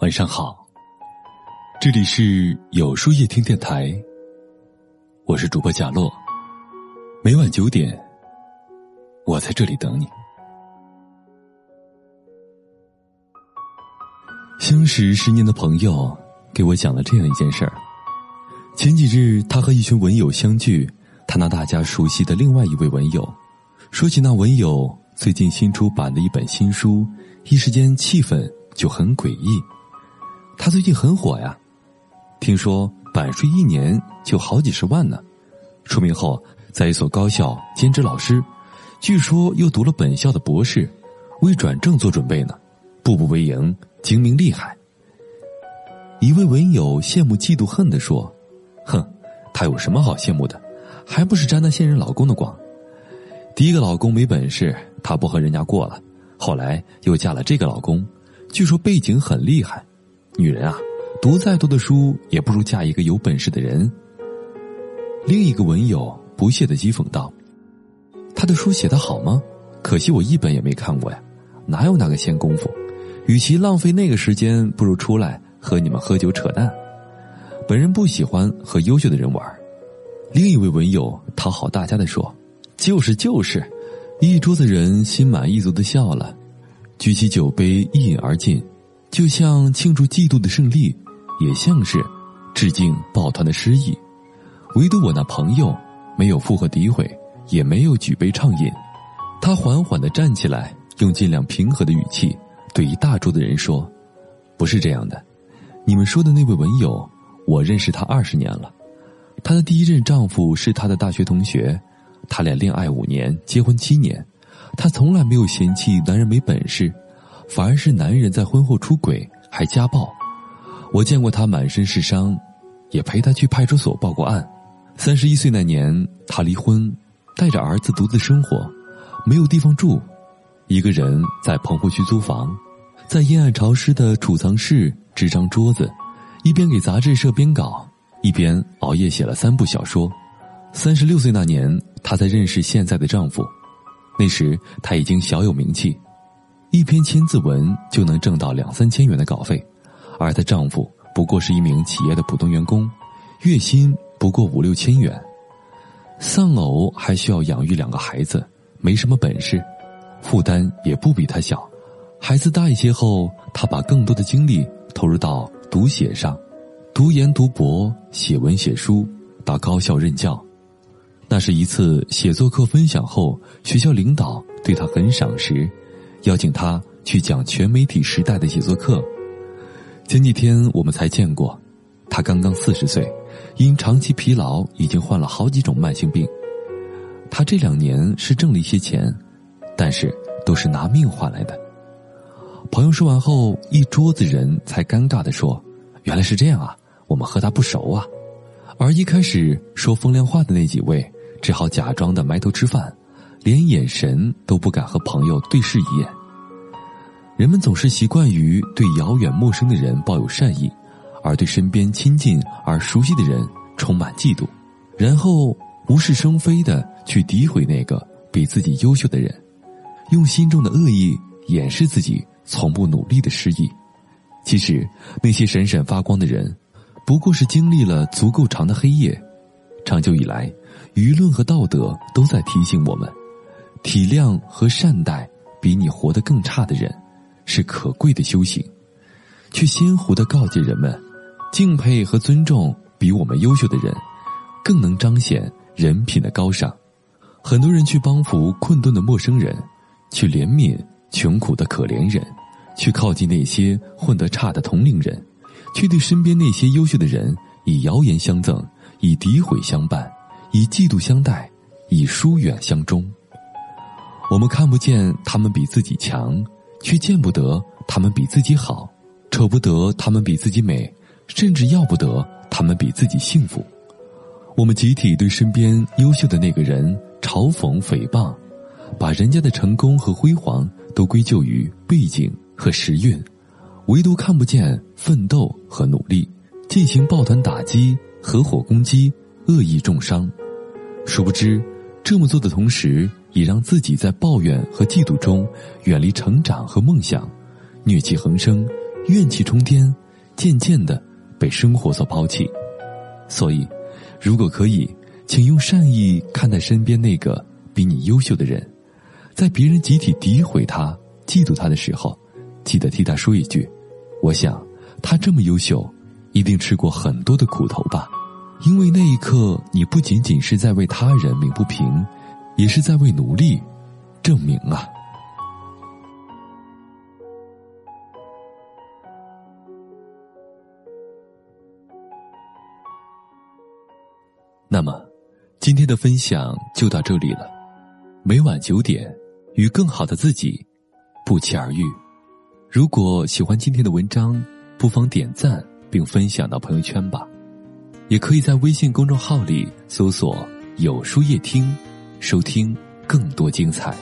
晚上好，这里是有书夜听电台，我是主播贾洛。每晚九点，我在这里等你。相识十年的朋友给我讲了这样一件事儿：前几日，他和一群文友相聚，他那大家熟悉的另外一位文友说起那文友最近新出版的一本新书，一时间气氛就很诡异。他最近很火呀，听说版税一年就好几十万呢。出名后，在一所高校兼职老师，据说又读了本校的博士，为转正做准备呢。步步为营，精明厉害。一位文友羡慕嫉妒恨的说：“哼，他有什么好羡慕的？还不是沾那现任老公的光。第一个老公没本事，他不和人家过了，后来又嫁了这个老公，据说背景很厉害。”女人啊，读再多的书也不如嫁一个有本事的人。另一个文友不屑的讥讽道：“他的书写的好吗？可惜我一本也没看过呀，哪有那个闲工夫？与其浪费那个时间，不如出来和你们喝酒扯淡。本人不喜欢和优秀的人玩。”另一位文友讨好大家的说：“就是就是。”一桌子人心满意足的笑了，举起酒杯一饮而尽。就像庆祝嫉妒的胜利，也像是致敬抱团的失意。唯独我那朋友没有附和诋毁，也没有举杯畅饮。他缓缓的站起来，用尽量平和的语气对一大桌的人说：“不是这样的，你们说的那位文友，我认识他二十年了。她的第一任丈夫是她的大学同学，他俩恋爱五年，结婚七年。她从来没有嫌弃男人没本事。”反而是男人在婚后出轨还家暴，我见过他满身是伤，也陪他去派出所报过案。三十一岁那年，他离婚，带着儿子独自生活，没有地方住，一个人在棚户区租房，在阴暗潮湿的储藏室支张桌子，一边给杂志社编稿，一边熬夜写了三部小说。三十六岁那年，她才认识现在的丈夫，那时她已经小有名气。一篇千字文就能挣到两三千元的稿费，而她丈夫不过是一名企业的普通员工，月薪不过五六千元。丧偶还需要养育两个孩子，没什么本事，负担也不比她小。孩子大一些后，她把更多的精力投入到读写上，读研读博，写文写书，到高校任教。那是一次写作课分享后，学校领导对她很赏识。邀请他去讲全媒体时代的写作课。前几天我们才见过，他刚刚四十岁，因长期疲劳已经患了好几种慢性病。他这两年是挣了一些钱，但是都是拿命换来的。朋友说完后，一桌子人才尴尬的说：“原来是这样啊，我们和他不熟啊。”而一开始说风凉话的那几位，只好假装的埋头吃饭。连眼神都不敢和朋友对视一眼。人们总是习惯于对遥远陌生的人抱有善意，而对身边亲近而熟悉的人充满嫉妒，然后无事生非的去诋毁那个比自己优秀的人，用心中的恶意掩饰自己从不努力的失意。其实，那些闪闪发光的人，不过是经历了足够长的黑夜。长久以来，舆论和道德都在提醒我们。体谅和善待比你活得更差的人，是可贵的修行；却鲜活的告诫人们，敬佩和尊重比我们优秀的人，更能彰显人品的高尚。很多人去帮扶困顿的陌生人，去怜悯穷苦的可怜人，去靠近那些混得差的同龄人，却对身边那些优秀的人以谣言相赠，以诋毁相伴，以嫉妒相待，以疏远相终。我们看不见他们比自己强，却见不得他们比自己好，瞅不得他们比自己美，甚至要不得他们比自己幸福。我们集体对身边优秀的那个人嘲讽诽谤，把人家的成功和辉煌都归咎于背景和时运，唯独看不见奋斗和努力，进行抱团打击、合伙攻击、恶意重伤。殊不知，这么做的同时。已让自己在抱怨和嫉妒中远离成长和梦想，虐气横生，怨气冲天，渐渐的被生活所抛弃。所以，如果可以，请用善意看待身边那个比你优秀的人，在别人集体诋毁他、嫉妒他的时候，记得替他说一句：“我想，他这么优秀，一定吃过很多的苦头吧。”因为那一刻，你不仅仅是在为他人鸣不平，也是在为努力证明啊。那么，今天的分享就到这里了。每晚九点，与更好的自己不期而遇。如果喜欢今天的文章，不妨点赞并分享到朋友圈吧。也可以在微信公众号里搜索“有书夜听”，收听更多精彩。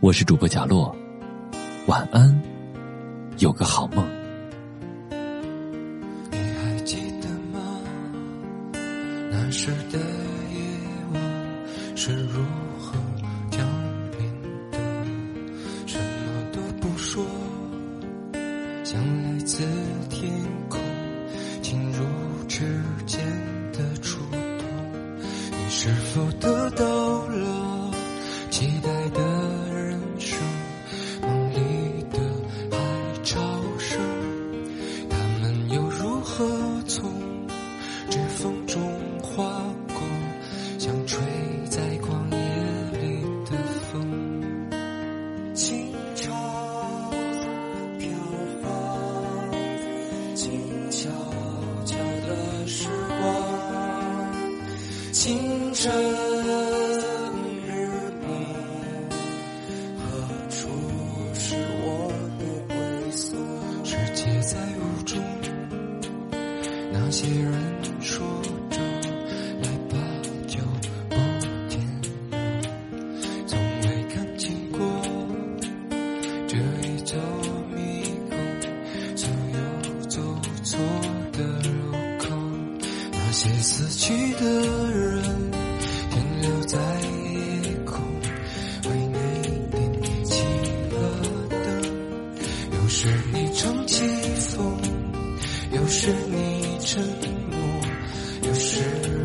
我是主播贾洛，晚安，有个好梦。你还记得吗那时的夜晚是如何降临的？什么都不说，像来自清晨日你何处是我的归宿世界在雾中那些人说着来吧就不见了从未看见过这一座迷宫所有走错的路口那些死去的是你撑起风，有时你沉默，有时。